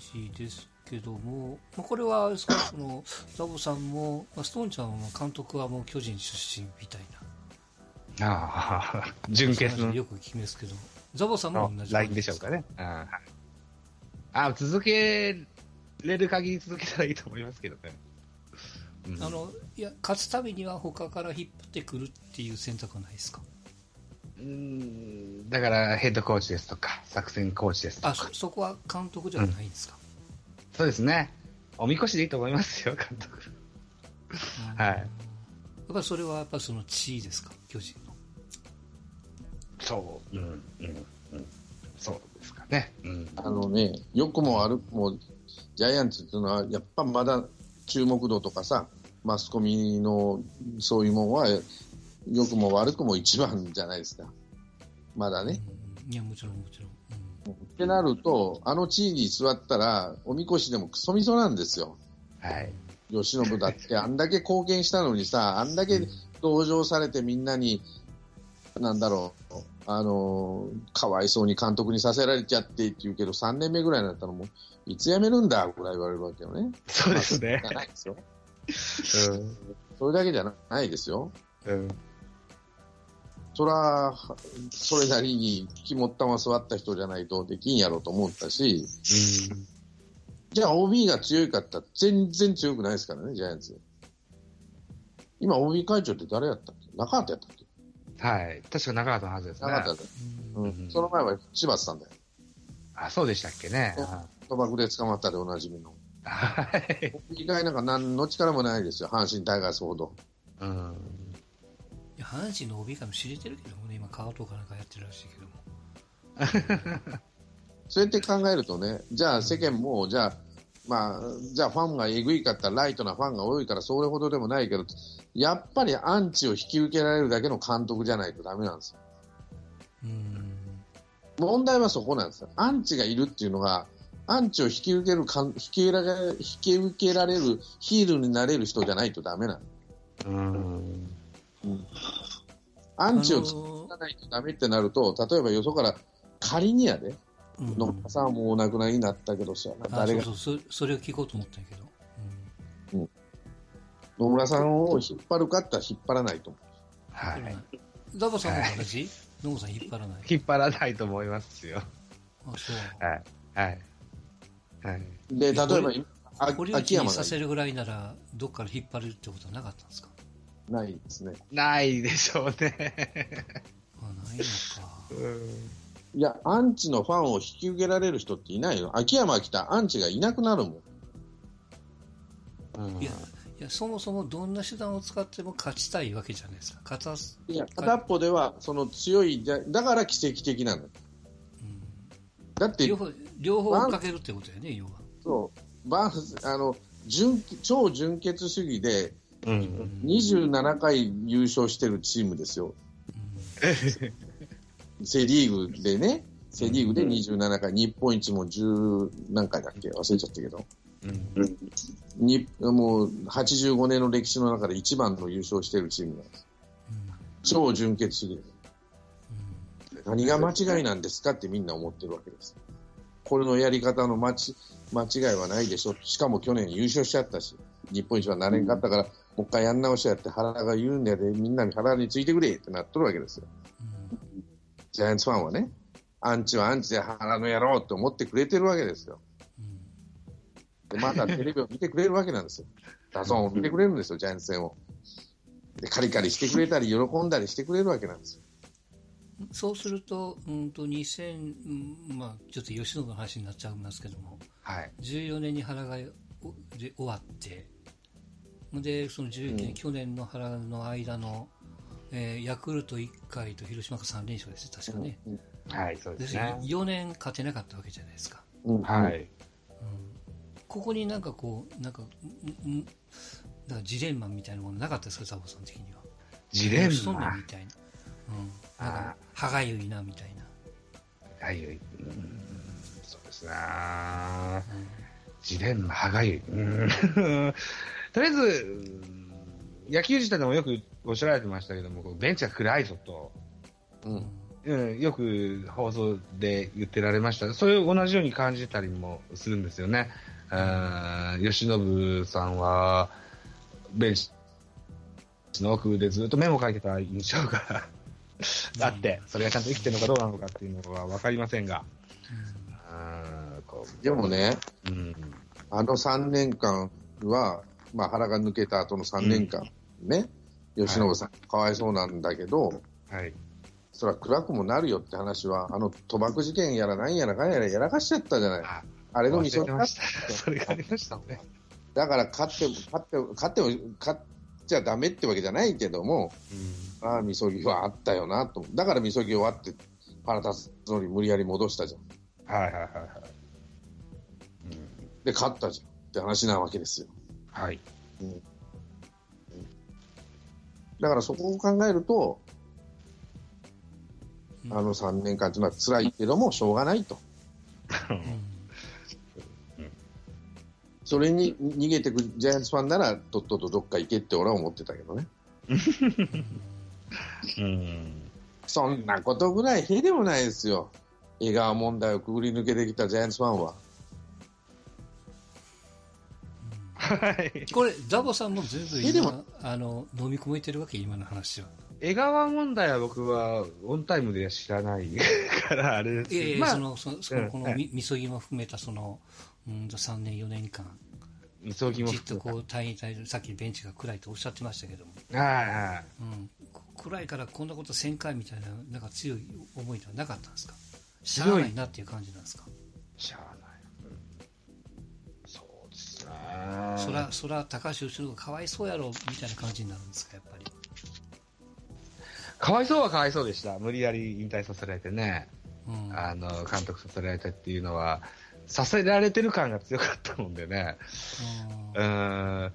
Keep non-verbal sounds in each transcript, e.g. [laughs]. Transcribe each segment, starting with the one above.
事ですけども、まあ、これはあれですかそのザボさんも、まあ、ストーンちゃんの監督はもう巨人出身みたいな。ああ、[laughs] 準決の。よく聞きますけどザボさんも同じラインでしょうかね。ああ続けれる限り続けたらいいと思いますけどね。うん。あのいや勝つためには他から引っ張ってくるっていう選択はないですか？うーんだからヘッドコーチですとか、作戦コーチですとかあそ、そこは監督ではないんですか、そうですね。おみこしでいいと思いますよ、[laughs] 監督。はいやっぱりそれはやっぱりその地位ですか？巨人のそう、うん、うん、うん。そうですかね。うん。あのね、良くも悪くも、ジャイアンツっていうのは、やっぱまだ注目度とかさ、マスコミのそういうもんは、良くも悪くも一番じゃないですか。まだね。うんいやもちろんもちろん、うんってなると、あの地位に座ったら、おみこしでもクソみそなんですよ。はい。吉信だって、[laughs] あんだけ貢献したのにさ、あんだけ同情されてみんなに、なんだろう、あのーかわいそうに監督にさせられちゃってって言うけど、3年目ぐらいになったらもう、いつ辞めるんだぐらい言われるわけよね。そうですね。ないですよ。[laughs] それだけじゃないですよ。うん。うん。そら、それなりに肝っ玉座った人じゃないとできんやろうと思ったし、じゃあ OB が強いかったら全然強くないですからね、ジャイアンツ。今 OB 会長って誰やったっけ？中畑やったっけ？はい。確か中畑のはずですね。中畑。うんうん。その前は柴田さんだよ。あ、そうでしたっけね。賭博で捕まったでおなじみの。はい。[laughs] OB 会なんか何の力もないですよ、阪神タイガースほど。うん。阪神の OB 会も知れてるけどもね今川とかなんかやってるらしいけども [laughs] そうやって考えるとね、じゃあ世間も、じゃあ、まあ、じゃあファンがえぐいかったらライトなファンが多いからそれほどでもないけど、やっぱりアンチを引き受けられるだけの監督じゃないとダメなんですよ。うん問題はそこなんですよ。アンチがいるっていうのが、アンチを引き受けるかん、引き受けられ引き受けられるヒールになれる人じゃないとダメなの。うん。アンチをあのー作らないとダメってなると、例えばよそから仮にやで、うん野村さんはもうお亡くなりになったけどさ、あ誰がそうそうそそれを聞こうと思ったんやけど、野村さんを引っ張るかって言ったら引っ張らないと思うんはい。ダボさんも同じ？野茂さん引っ張らない？引っ張らないと思いますよ。あそうはい。はい。はい。う。で、例えば、あ秋山させるぐらいならどっから引っ張れるってことはなかったんですか？ないですね。ないでしょうね。あないのかいや、アンチのファンを引き受けられる人っていないよ。秋山来たアンチがいなくなるもん。うんいやいやそもそもどんな手段を使っても勝ちたいわけじゃないですか勝たす、いや、片っぽでは、その強いじゃ、だから奇跡的なの。うんだって両、方両方かけるってことやね要は、そう、バンあの、準、超純潔主義で、うん。27回優勝してるチームですよ。セリーグでね、セリーグで27回、日本一も10何回だっけ？忘れちゃったけど。うん。にもう85年の歴史の中で一番の優勝してるチームなんです。うん超純潔主義で。うん何が間違いなんですかってみんな思ってるわけです。これのやり方の間違いはないでしょ。しかも去年優勝しちゃったし、日本一はなれんかったから、もう一回やん直しやって原が言うんだよで、みんなに原についてくれってなっとるわけですよ。うんジャイアンツファンはね、アンチはアンチで原の野郎って思ってくれてるわけですよ。うんで、またテレビを見てくれるわけなんですよ。 DAZN を見てくれるんですよ、ジャイアンツ戦を。で、カリカリしてくれたり、喜んだりしてくれるわけなんですよ。そうすると、うんと2000、うんまあ、ちょっと吉野の話になっちゃいますけども、はい。14年に原がおで終わって、で、その14年、うん去年の原の間の、えーヤクルト1回と広島が3連勝です、確かね。はい、そうでですね。4年勝てなかったわけじゃないですか。うんはい。ここになんかこう、なんか、んんなんかジレンマみたいなものなかったですか、ザボさん的には。ジレンマ？み。たいな。うん。なんか、歯がゆいな、みたいな。はい、うんそうですなジレンマ、歯がゆい。うんとりあえず、うん野球自体でもよくおっしゃられてましたけども、ベンチが暗いぞと。うん。うん、よく放送で言ってられました。それを同じように感じたりもするんですよね。うん、吉信さんは、ベンチの奥でずっとメモ書いてた印象があって、それがちゃんと生きてるのかどうなのかっていうのは分かりませんが。うんでもね、うん、あの3年間は、まあ、腹が抜けた後の3年間、ね、吉信さん、かわいそうなんだけど、はい。それは暗くもなるよって話は、あの賭博事件やらなんやらかんやらやらかしちゃったじゃない。ああれの忘みそぎだれてました。それがありましたね。だから勝って、勝って、勝っても、勝っちゃダメってわけじゃないけども、ああ、みそぎはあったよなと。だからみそぎ終わって、腹立つのに無理やり戻したじゃん。はいはいはいはい。で、勝ったじゃんって話なわけですよ。はい。だからそこを考えると、うんあの3年間というのは辛いけども、しょうがないと。うんそれに逃げてくジャイアンツファンなら、とっととどっか行けって俺は思ってたけどね。うん。そんなことぐらいへでもないですよ。江川問題をくぐり抜けてきたジャイアンツファンは。これ、ザボさんも全部えで今、あの、飲み込めてるわけ、今の話は。江川問題は僕はオンタイムでは知らないから、あれですいやいや、まあそ、の、そその、このみ、みそぎも含めた、その、うんと、3年、4年間、みそぎもじっとこう、隊員隊員、さっきベンチが暗いとおっしゃってましたけども、た。はいはい。うん、こ暗いからこんなこと1000回みたいな、なんか強い思いではなかったんですか？しゃあ強いないなっていう感じなんですか？しゃそら、そら、高橋由伸がかわいそうやろ、みたいな感じになるんですか、やっぱり。かわいそうはかわいそうでした。無理やり引退させられてね、うん。あの、監督させられたっていうのは、させられてる感が強かったもんでね。ううん。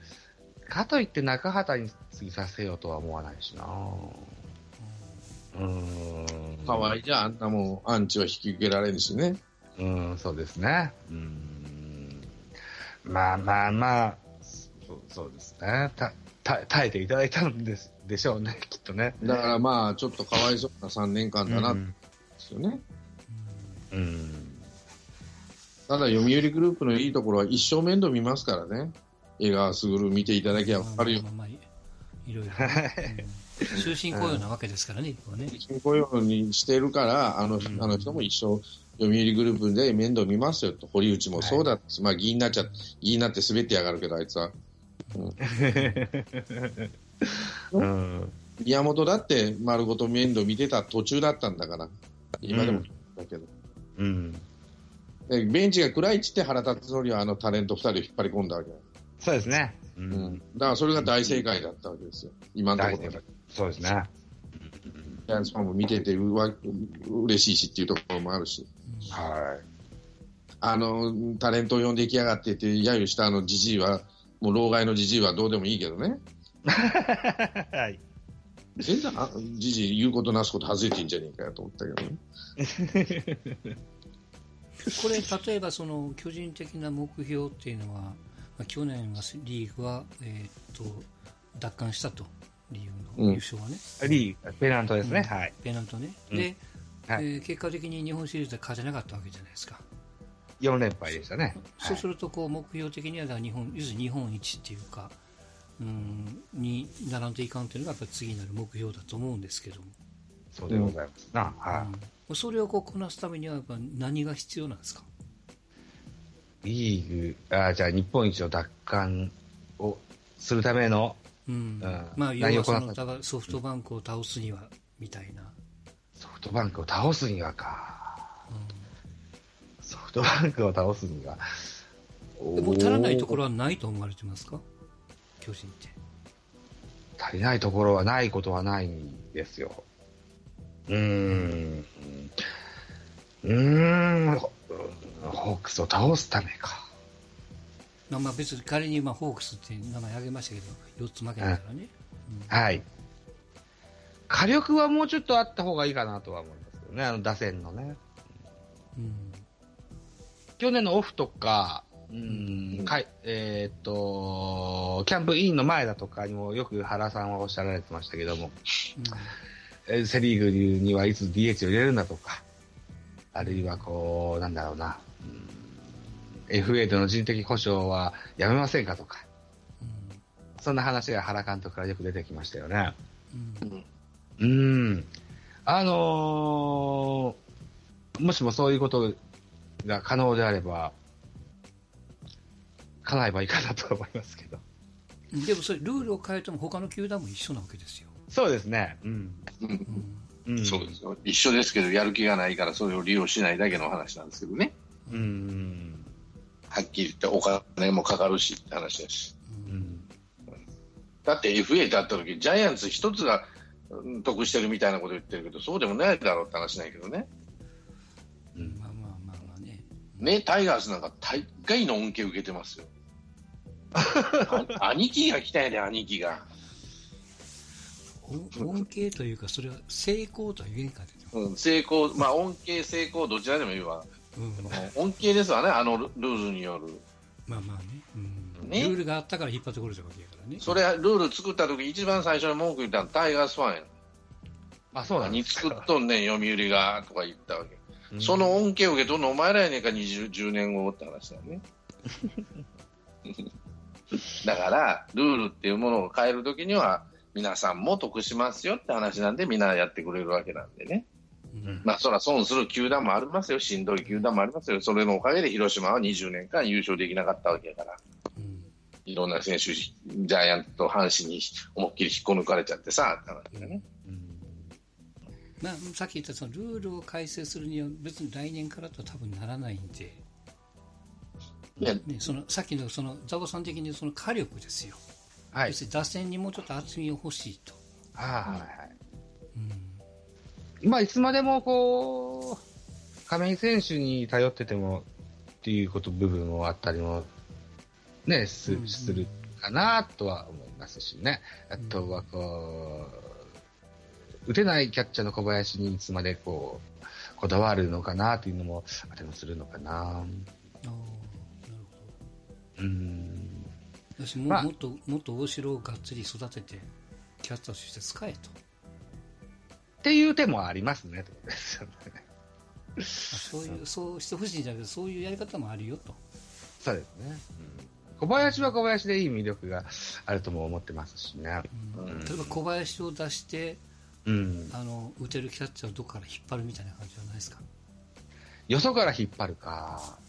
かといって中畑に次させようとは思わないしな。うーん。かわいいじゃん、あんなもん、アンチは引き受けられるしね。うん、そうですね。うん。まあまあまあ、そうそうですね。た、た、耐えていただいたんです、でしょうね、[laughs] きっとね。だからまあ、ちょっとかわいそうな3年間だな、うんですよね。うん。ただ、読売グループのいいところは一生面倒見ますからね。江川卓見ていただけばわかるよ。まあまあまあいろいろ、うん終身雇用なわけですからね、一方ね。新雇用にしてるから、あの,、んあの人も一生、読売グループで面倒見ますよと、堀内もそうだし、まあ、議員になっちゃ、議員になって滑ってやがるけど、あいつは。うん。宮本だって丸ごと面倒見てた途中だったんだから、今でもだけど。うん。でベンチが暗いっつって腹立つのにはあのタレント2人を引っ張り込んだわけだ。そうですね。ううん。だからそれが大正解だったわけですよ。今のところ。ジそうですね。ャイアンツファンも見ててうわ嬉しいしっていうところもあるし。はあの、タレントを呼んできやがってって、揶揄したあのじじいは、もう老害のじじいはどうでもいいけどね。い。はい。全然、あじじい言うことなすこと外れてんじゃねえかよと思ったけどね。これ、例えばその巨人的な目標っていうのは、まあ、去年はリーグは、えーっと奪還したと、リーグの優勝はね、リー、ペナントですね。うんはい。ペナントね。うんで、はい。えー結果的に日本シリーズで勝てなかったわけじゃないですか。4連敗でしたね。そうするとこう目標的には日本、要するに日本一っていうか、うん、に並んでいかんというのがやっぱり次なる目標だと思うんですけども、そうでございますな。はうん。それをこうこなすためにはやっぱ何が必要なんですか？い。リーグ、あじゃあ日本一の奪還をするためのうん。うん。まあ、要はそのだからソフトバンクを倒すにはみたいな、ソフトバンクを倒すにはか。うソフトバンクを倒すには。ん、もう足らないところろはないと思われてますか？巨人って。足りないところはないことはないんですよ。うーん。うーん。ホホークスを倒すためか。まあ、まあ別に仮にまあホークスって名前挙げましたけど、4つ負けたからね。はい。火力はもうちょっとあった方がいいかなとは思いますけどね、あの打線のね。うん。去年のオフとか、うん、かいえーっと、キャンプインの前だとかにもよく原さんはおっしゃられてましたけども、えーセ・リーグにはいつ DH を入れるんだとか、あるいはこう、なんだろうな、うん。FA での人的保障はやめませんかとか、うん。そんな話が原監督からよく出てきましたよね。うんうん。あのーもしもそういうことが可能であれば、叶えばいいかなと思いますけど。でもそれルールを変えても他の球団も一緒なわけですよ。そうですね。うん。うんうん、そうですよ。一緒ですけど、やる気がないからそれを利用しないだけの話なんですけどね。うん。はっきり言ってお金もかかるしって話だし。うん。だって FA ってあった時、ジャイアンツ一つがうん得してるみたいなこと言ってるけど、そうでもないだろうって話ないけどね。うんまあまあまあまあね。ね、タイガースなんか大概の恩恵受けてますよ。あ兄貴が来たんやで、兄貴が。お恩恵というか、それは成功とは言えんかで。うん、成功、まあ恩恵、成功、どちらでもいいわ。うん、恩恵ですわね、あのルルールによる。まあまあね,、うんねルールがあったから引っ張ってこれたわけやからね。それ、ルール作った時一番最初に文句言ったのタイガースファンや。まあそうなん何作っとんねん、読売が、とか言ったわけ。うんその恩恵を受け取るのお前らやねんか、20 10年後って話だよね。[laughs] だから、ルールっていうものを変えるときには、皆さんも得しますよって話なんで、みんなやってくれるわけなんでね。うん。まあ、そら損する球団もありますよ、しんどい球団もありますよ。それのおかげで広島は20年間優勝できなかったわけやから。うん。いろんな選手、ジャイアンツと阪神に思いっきり引っこ抜かれちゃってさ、まあ、さっき言ったそのルールを改正するには別に来年からとは多分ならないんで、ね、そのさっきのそのザボさん的にその火力ですよ、はい。要。するに打線にもうちょっと厚みを欲しいと、はいはいまあ、いつまでもこう、亀井選手に頼っててもっていうこと、部分もあったりも、ね、すうんするかなとは思いますしね。あとはこう、打てないキャッチャーの小林にいつまでこう、こだわるのかなというのもあったりもするのかな。あーなるうん。ほど私も,、まあもっともっと大城をがっつり育ててキャッチャーとして使えとっていう手もありますね、ね。あそういうそうしてほしいんじゃなくてそういうやり方もあるよと、そうですね。小林は小林でいい魅力があるとも思ってますしね。うんうん例えば小林を出してうん。あの打てるキャッチャーをどこから引っ張るみたいな感じじゃないですか、よそから引っ張るか。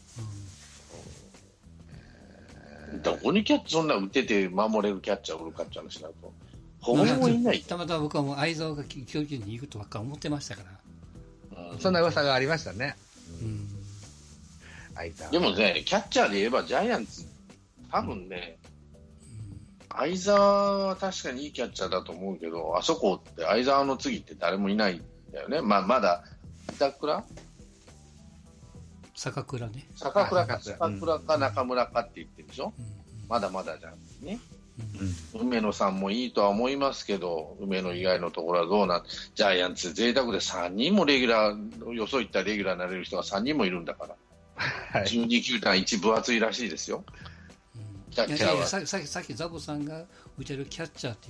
どこにキャッチ、そんな打てて守れるキャッチャーおるかって話になると、ほぼほぼいない？たまたま僕はもう相沢が教育に行くとばっか思ってましたから、うんそんな噂がありましたね。うんでもね、キャッチャーで言えばジャイアンツ、多分ね、相沢は確かにいいキャッチャーだと思うけど、あそこって相沢の次って誰もいないんだよね。まあ、まだ、板倉？坂倉ね、坂倉か、あ坂倉坂倉か中村かって言ってるでしょ？うんまだまだじゃん。ね。うんうん梅野さんもいいとは思いますけど、梅野以外のところはどうなんジャイアンツ贅沢で3人もレギュラー、よそ行ったらレギュラーになれる人が3人もいるんだから。[laughs] はい。12球団一分厚いらしいですよ。キャッチャーはいやいやささっきさっきザボさんが打てるキャッチャーって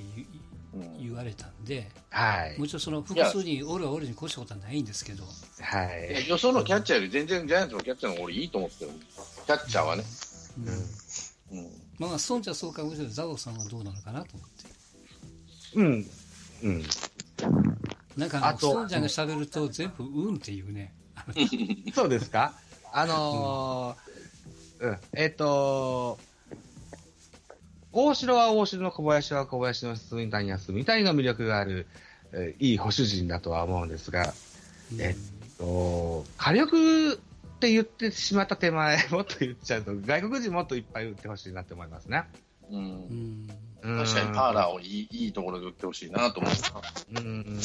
言われたんで、はいも。ちろんその複数におるはおるに越したことはないんですけど、はい。よそのキャッチャーより全然ジャイアンツのキャッチャーの方が俺いいと思ってる。キャッチャーはね。うんうんうん。まあ、そうじゃそうかもしれないザボさんはどうなのかなと思って。うん。うん。なんかあとストーンちゃんが喋ると全部うんっていうね。そうですか？あのーうん、えっ、と大城は大城の小林は小林の住谷は住谷の魅力がある、えーいい保守人だとは思うんですが、えっと、火力って言ってしまった手前、[laughs] もっと言っちゃうと、外国人もっといっぱい打ってほしいなって思いますね。う。うんん。うん確かにパーラーをいいいいところで打ってほしいなと思った。うん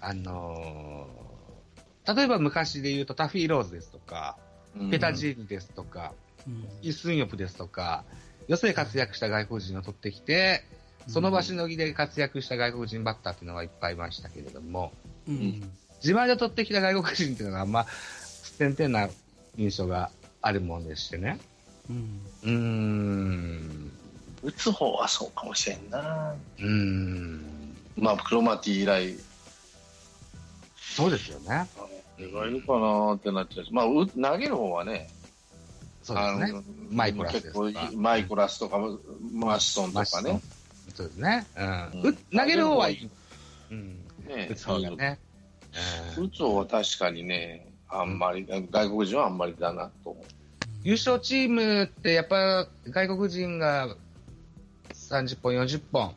あのー例えば昔で言うとタフィーローズですとか、うんペタジーニですとか、うんイ・スンヨプですとか、よそで活躍した外国人を取ってきて、その場しのぎで活躍した外国人バッターっていうのはいっぱいいましたけれども、うん。自前で取ってきた外国人っていうのがあんま、すってんてんな印象があるもんでしてね。うん。うーん。打つ方はそうかもしれんな。うーん。まあ、クロマティ以来、そうですよね。誰がいるかなってなっちゃうし、まあ、う投げる方はね、そうですね。マイコラスでかマイコラスとか、マシソンとかね。そうですね。うん。うんう投げる方はいい。うん。ね打つ方がね。うん打つ方は確かにね、あんまり、外国人はあんまりだなと思う。優勝チームってやっぱ外国人が30本、40本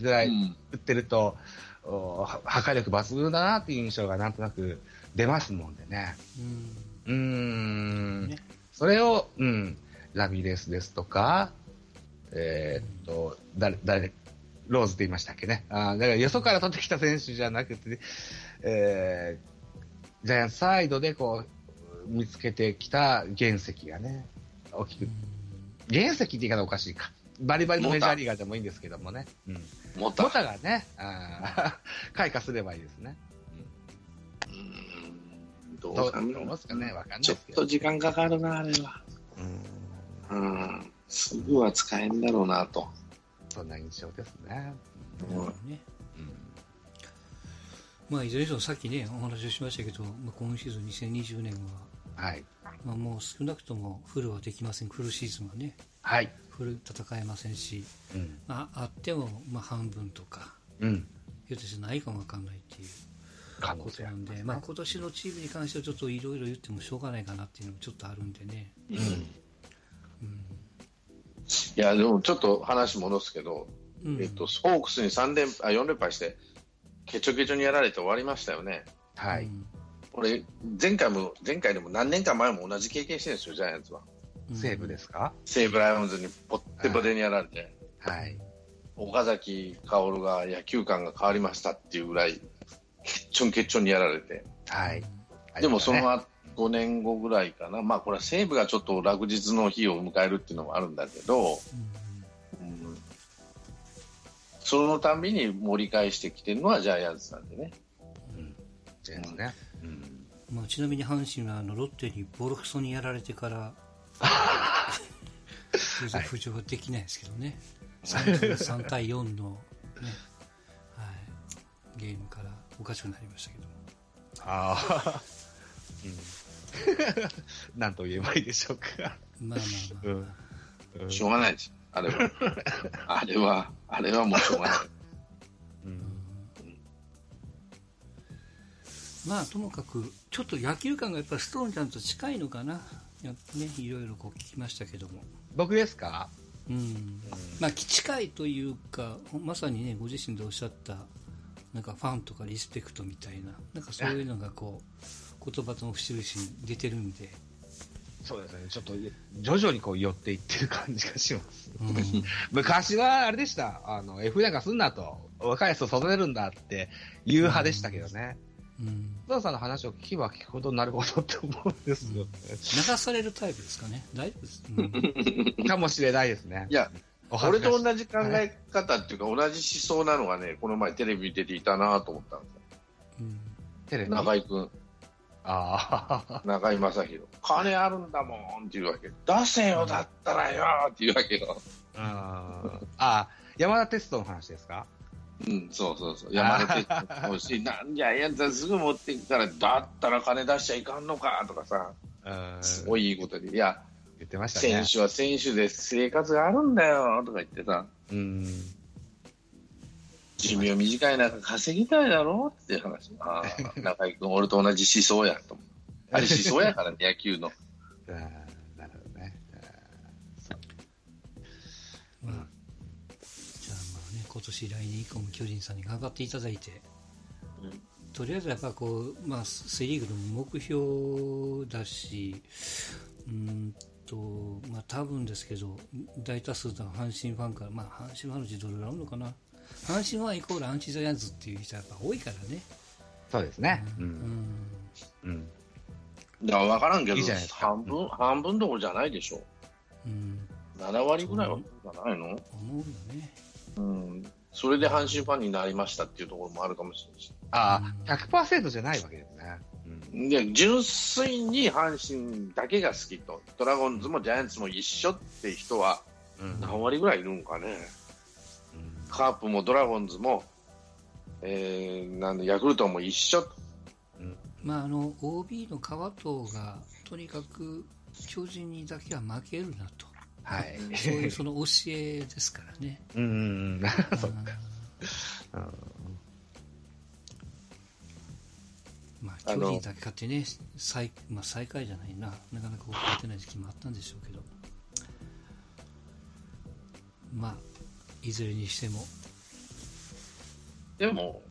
ぐらいうん打ってると、おは破壊力抜群だなっていう印象がなんとなく出ますもんでね。うんうーん。ねそれを、うん、ラビレスですとか、えーっと、誰、誰、ローズって言いましたっけね。あーだからよそから取ってきた選手じゃなくて、えージャイアンツサイドでこう、見つけてきた原石がね、大きく、原石って言い方おかしいか。バリバリのメジャーリーガーでもいいんですけどもね。うん。モタがね、あー [laughs] 開花すればいいですね。うんどどうですかね？わかんないちょっですけどと時間かかるな、あれは。うん。うん。すぐは使えんだろうなと。そんな印象ですね。うんねうん。まあ、いずれにしろさっきね、お話をしましたけど、まあ、今シーズン2020年は、はい。まあ、もう少なくともフルはできません、フルシーズンはね、はい。フル戦えませんし、うん。まあ、あってもまあ半分とか、うん。ひょっとしてないかもわかんないっていう可能こと性なんで、まあ、今年のチームに関してはちょっといろいろ言ってもしょうがないかなっていうのもちょっとあるんでね。うん。うんいや、でもちょっと話戻すけど、うんえっと、ホークスに3連あ4連敗して、ケチョケチョにやられて終わりましたよね。はい。うん俺、前回も、前回でも何年か前も同じ経験してるんですよ、ジャイアンツは。西武ですか？西武ライオンズにポッテポテにやられて、はい。岡崎薫が野球観が変わりましたっていうぐらい、ケッチョンケッチョンにやられて。はい。でもその後、後5年後ぐらいかな、まあこれは西武がちょっと落日の日を迎えるっていうのもあるんだけど、うんそのたんびに盛り返してきてるのはジャイアンツなんでね。うん。ね。うん。まあ、ちなみに阪神はあのロッテにボロクソにやられてから、[laughs] 全然浮上ができないですけどね、3, 3対4の、ねはい、ゲームからおかしくなりましたけども。ああ。うん。[laughs] なんと言えばいいでしょうか。まあまあまあ、うん。うんしょうがないです。あれは。あれは、あれはもうしょうがない。[laughs] うん。まあともかくちょっと野球感がやっぱりストーンちゃんと近いのかな、やね、いろいろこう聞きましたけども、僕ですか？うん。まあ、近いというかまさにねご自身でおっしゃったなんかファンとかリスペクトみたいななんかそういうのがこう言葉との節々に出てるんで、そうですね。ちょっと、徐々にこう寄っていってる感じがします。うん [laughs] 昔はあれでした。あの、F なんかすんなと。若い人育てるんだっていう派でしたけどね。うんさんの話を聞けば聞くほどなるほどって思うんですよ流されるタイプですかね大丈夫です、うんね。[laughs] かもしれないですね。いや、俺と同じ考え方っていうか、同じ思想なのがね、この前テレビ見てていたなと思ったんですよ。うんテレビ？中居君、ああ。中居正広。金あるんだもんっていうわけ。出せよ、だったらよっていうわけよ。ああ、山田哲人の話ですか？うん、そうそうそう。山根哲もし、[laughs] なんじゃ、いやつはすぐ持っていくから、だったら金出しちゃいかんのかとかさ、うん。すごいいいことで、いや、言ってましたね選。手は選手で生活があるんだよとか言ってさ、うん。寿命短い中稼ぎたいだろっていう話。ああ、[laughs] 中居君、俺と同じ思想やと思う。あれ思想やからね、野球の。[laughs] あーなるほどね。まあ、じゃあまあね、今年来年以降も巨人さんに頑張っていただいて、うんとりあえずやっぱこう、まあ、セ・リーグの目標だし、うーんと、まあ多分ですけど、大多数の阪神ファンから、まあ阪神ファンのうちどれぐらいあるのかな、阪神ファンイコールアンチジャイアンツっていう人はやっぱ多いからね。そうですね。う。うんんうん。だから分からんけどいいじゃないですか半分、半分どころじゃないでしょ。うん、7割ぐらいはじゃないの？思うよね。うん。それで阪神ファンになりましたっていうところもあるかもしれないし。ああ、100%じゃないわけですね。うん。いや、純粋に阪神だけが好きと。ドラゴンズもジャイアンツも一緒って人はうん何割ぐらいいるんかね。カープもドラゴンズも、えー、なんでヤクルトも一緒。まあ、あの OB の川藤がとにかく巨人にだけは負けるなと、はい。そういうその教えですからね。う [laughs] まあ、巨人だけ勝ってね、最まあ、最下位じゃないな、なかなか勝てない時期もあったんでしょうけど、まあ、いずれにしても、でも、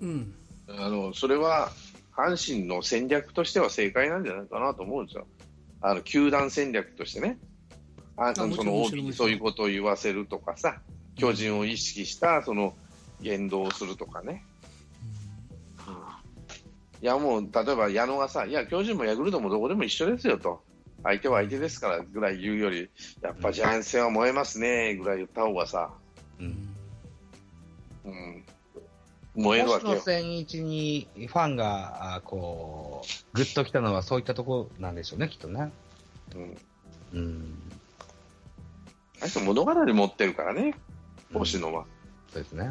うん、あの、それは、阪神の戦略としては正解なんじゃないかなと思うんですよ。あの、球団戦略としてね。ああもちろんそのもちろん OB にそういうことを言わせるとかさ、巨人を意識した、その、言動をするとかね。いやもう、例えば矢野がさ、いや、巨人もヤクルトもどこでも一緒ですよと。相手は相手ですからぐらい言うより、やっぱジャイアンツ戦は燃えますねぐらい言った方がさ、うんうん、燃えるわ星野けよ。千一にファンが、あこう、ぐっと来たのはそういったところなんでしょうね、きっとね。うん、うん。あの人物語持ってるからね、星野は。そうですね。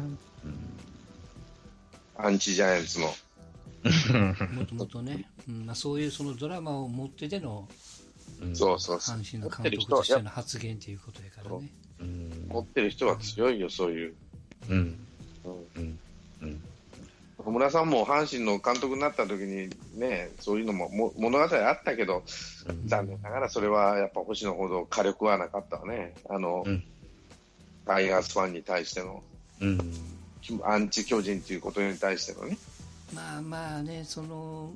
アンチジャイアンツの。もともとね、うんまあ、そういうそのドラマを持ってでのうん。そうそうそう。阪神の監督としての発言ということやからね。うん。持ってる人は強いよ、そういう。うん。うんうん。うん。野村さんも阪神の監督になった時にね、そういうのもも物語あったけど、残念ながらそれはやっぱ星野ほど火力はなかったわね。あの、うんタイガースファンに対しての、うん。アンチ巨人ということに対してのね。まあまあね、その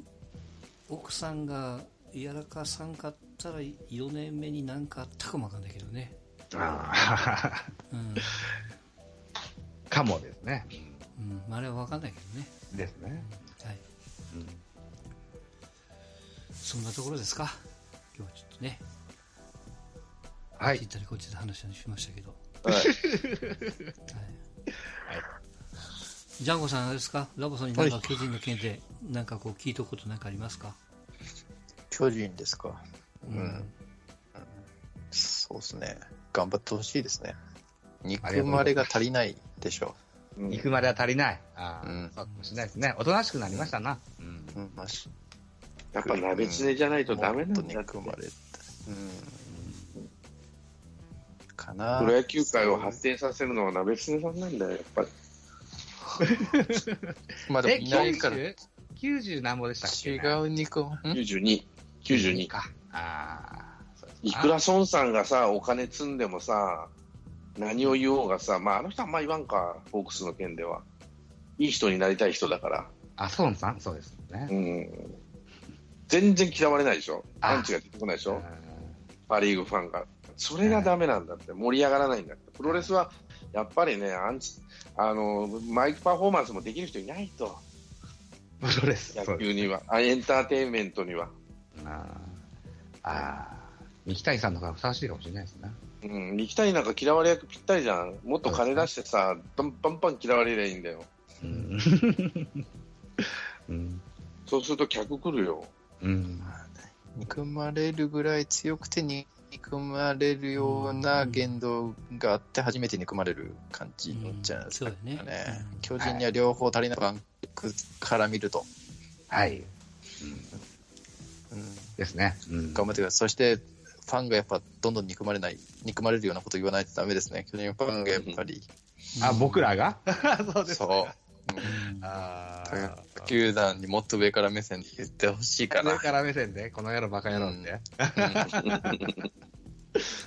奥さんがやらかさんかったら4年目に何かあったかもわかんないけどね。ああ。うん、かもですね。うん、まああれはわかんないけどね。ですね。はい。うん。そんなところですか？今日はちょっとね、はい。聞いたりこっちで話しましたけど。はい、はい。ジャンゴさん、あれですか？ラボさんになんか巨人の件で、なんかこう聞いたことなんかありますか？巨人ですか。ううんん。そうですね。頑張ってほしいですね。憎まれが足りないでしょうん行くまでは足りない。ああ、うんそうかもしれないですね。おとなしくなりましたな。うん。う。うん、まあ、しやっぱ鍋つねじゃないとダメなんだもっってと憎まれて。うん。かな。プロ野球界を発展させるのは鍋つねさんなんだよ、やっぱり。[laughs] え、まあでもいないから。90? 90何ぼでしたっけ？違う憎ま、ん？92。92。か。ああ。いくら孫さんがさ、お金積んでもさ、何を言おうがさ、まあ、あの人はあんま言わんか、ホークスの件では。いい人になりたい人だから。あ、そうさんそうですね。うん。全然嫌われないでしょ。あアンチが出てこないでしょ。うんパ・リーグファンが。それがダメなんだって。盛り上がらないんだって。プロレスは、やっぱりね、アンチ、あの、マイクパフォーマンスもできる人いないと。プロレス。野球には。あエンターテインメントには。ああ。ああ。三木谷さんの方がふさわしいかもしれないですね。うん。行きたいなんか嫌われ役ぴったりじゃん。もっと金出してさ、パンパンパン嫌われりゃいいんだよ。うん。うん。そうすると客来るよ。うん。憎まれるぐらい強くてに憎まれるような言動があって初めて憎まれる感じじゃないですかうんそうだねうん巨人には両方足りないバンクから見ると、はい。うん、ですね。うん。頑張ってください。そして、ファンがやっぱどんどん憎まれない、憎まれるようなこと言わないとダメですね。巨人ファンがやっぱり、あ、僕らが？[laughs] そうですか。そう。うんああ。球団にもっと上から目線で言ってほしいかな上。から目線で、この野郎バカ野郎って。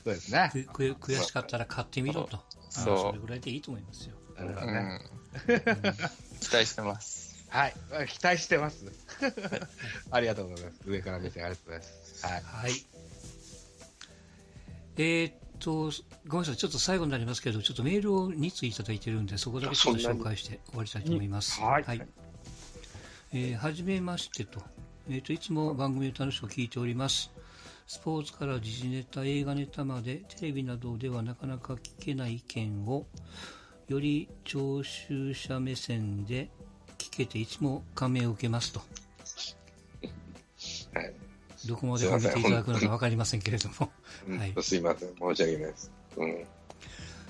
そうですね。悔しかったら買ってみろと。そうあそれぐらいでいいと思いますよ。なるほうんどね。期待してます。はい。期待してます。[laughs] ありがとうございます。上から目線ありがとうございます。はい。はい。えーっと、ごめんなさい、ちょっと最後になりますけど、ちょっとメールを2通いただいてるんで、そこだけちょっと紹介して終わりたいと思います。はいえーはじめましてと。えーっと、いつも番組を楽しく聞いております。スポーツから時事ネタ、映画ネタまで、テレビなどではなかなか聞けない意見を、より聴衆者目線で聞けて、いつも感銘を受けますと。はい。どこまで褒めていただくのか分かりませんけれども。うんはいすいません。申し訳ないです。うん。え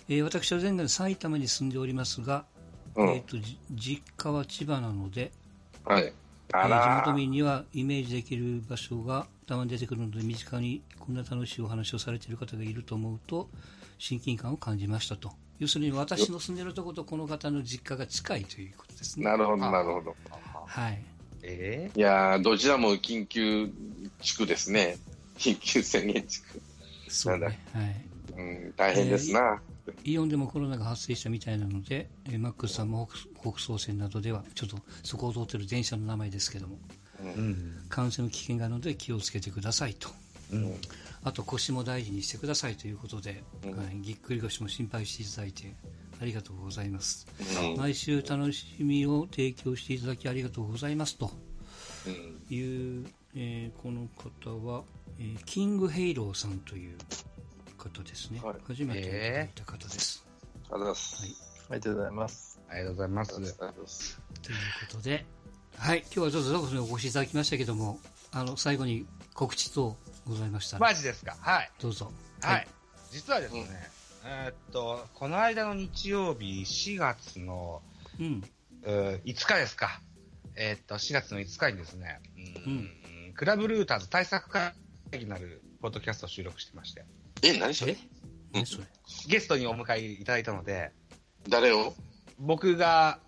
ー私は現在埼玉に住んでおりますが、うん。えー、とじ実家は千葉なので、はい。えー地元民にはイメージできる場所がたまに出てくるので身近にこんな楽しいお話をされている方がいると思うと親近感を感じましたと要するに私の住んでるところとこの方の実家が近いということですねなるほど、なるほど。はいえいやーどちらも緊急地区ですね。緊急宣言地区。そうねはいうん、大変ですな。イオンでもコロナが発生したみたいなので、えーマックスさんも北北総線などでは、ちょっとそこを通ってる電車の名前ですけども、うん。感染の危険があるので気をつけてくださいと。うん。あと腰も大事にしてくださいということで、うんはい、ぎっくり腰も心配していただいてありがとうございます。うん毎週楽しみを提供していただきありがとうございますとうんいう、えーこの方は、えーキングヘイローさんという方ですね。はい初めていただいた方です。ありがとうございます。はいありがとうございます。ありがとうございます。ありがとうございます。ということで、はい、今日はちょっとお越しいただきましたけども、あの、最後に告知等ございましたら、マジですか？はい。どうぞ。はい。実はですね、えーっと、この間の日曜日、4月の、うん。うー5日ですか。えーっと、4月の5日にですね、うんクラブルーターズ対策会議なるポッドキャストを収録してまして、え、何それ？え？何それ？ゲストにお迎えいただいたので、誰を？僕が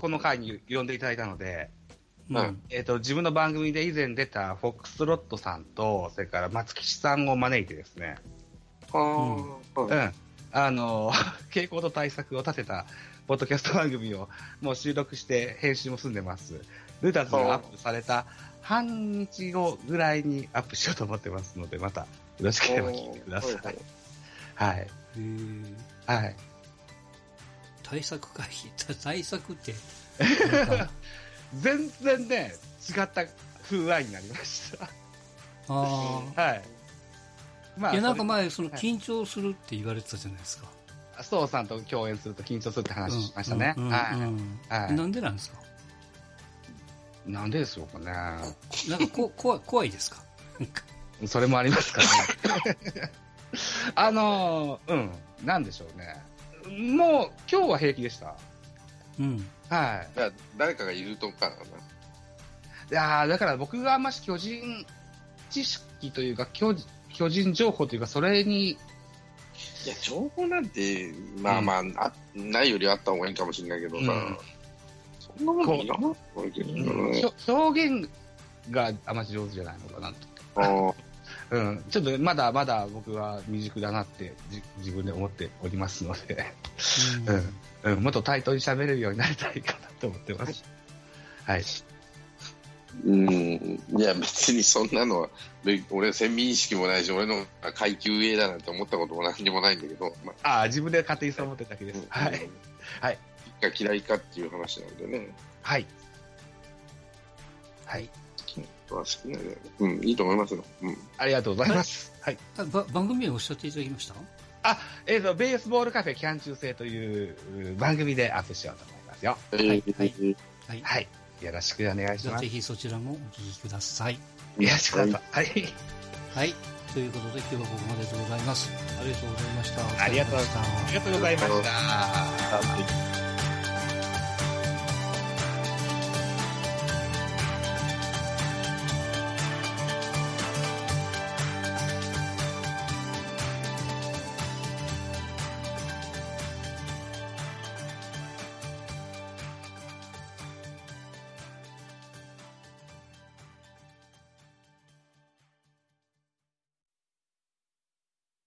この会に呼んでいただいたので、うん。えと、自分の番組で以前出たフォックスロットさんと、それから松吉さんを招いてですね、あーはい。うん。あの、[laughs] 傾向と対策を立てた、ポッドキャスト番組をもう収録して編集も済んでます。ルーターズがアップされた半日後ぐらいにアップしようと思ってますので、またよろしければ聞いてください。はいはい。はい。対策会議、た対策って、[laughs] 全然ね、違った風合いになりました。あはい。まあ。いや、なんかそ前、その、はい緊張するって言われてたじゃないですか。れストーさんと共演すると緊張するって話しましたね。うんうんはい、うんはいなんでなんですか？なんででしょうかね。なんかこ [laughs] 怖い、怖いですか？それもありますかね。[laughs] あのーうん、なんでしょうね。もう、今日は平気でした。うん。はじゃあ誰かがいるとかな。い。いやーだから僕があんまし巨人知識というか、巨巨人情報というか、それに、いや、情報なんて、まあまあ、あないよりあった方がいいかもしれないけどさ、うんそんなもんいらないけどね。ひょ表現があまり上手じゃないのかなと。うん、ちょっとまだまだ僕は未熟だなってじ自分で思っておりますので、うんうん、もっと対等に喋れるようになりたいかなと思ってます。はい。うん、いや、別にそんなのは、べ俺、先民意識もないし、俺の階級上だなんて思ったことも何にもないんだけど、まあ、ああ、自分で勝手にそう思ってただけです。はい。はい。好きか嫌いかっていう話なんでね。はい。はい。好きなねうん、いいと思いますよ。うん。ありがとうございます。はい。あば番組名をおっしゃっていただきました？あ、えっ、と、ベースボールカフェキャン中制というう番組でアップしようと思いますよ。えはいはいーはい。はい。よろしくお願いします。ぜひそちらもお聞きください。よろしくお願いします。はい。はい。ということで今日はここまででございます。ありがとうございました。ありがとうお疲れ様でしたありがとうございました。あ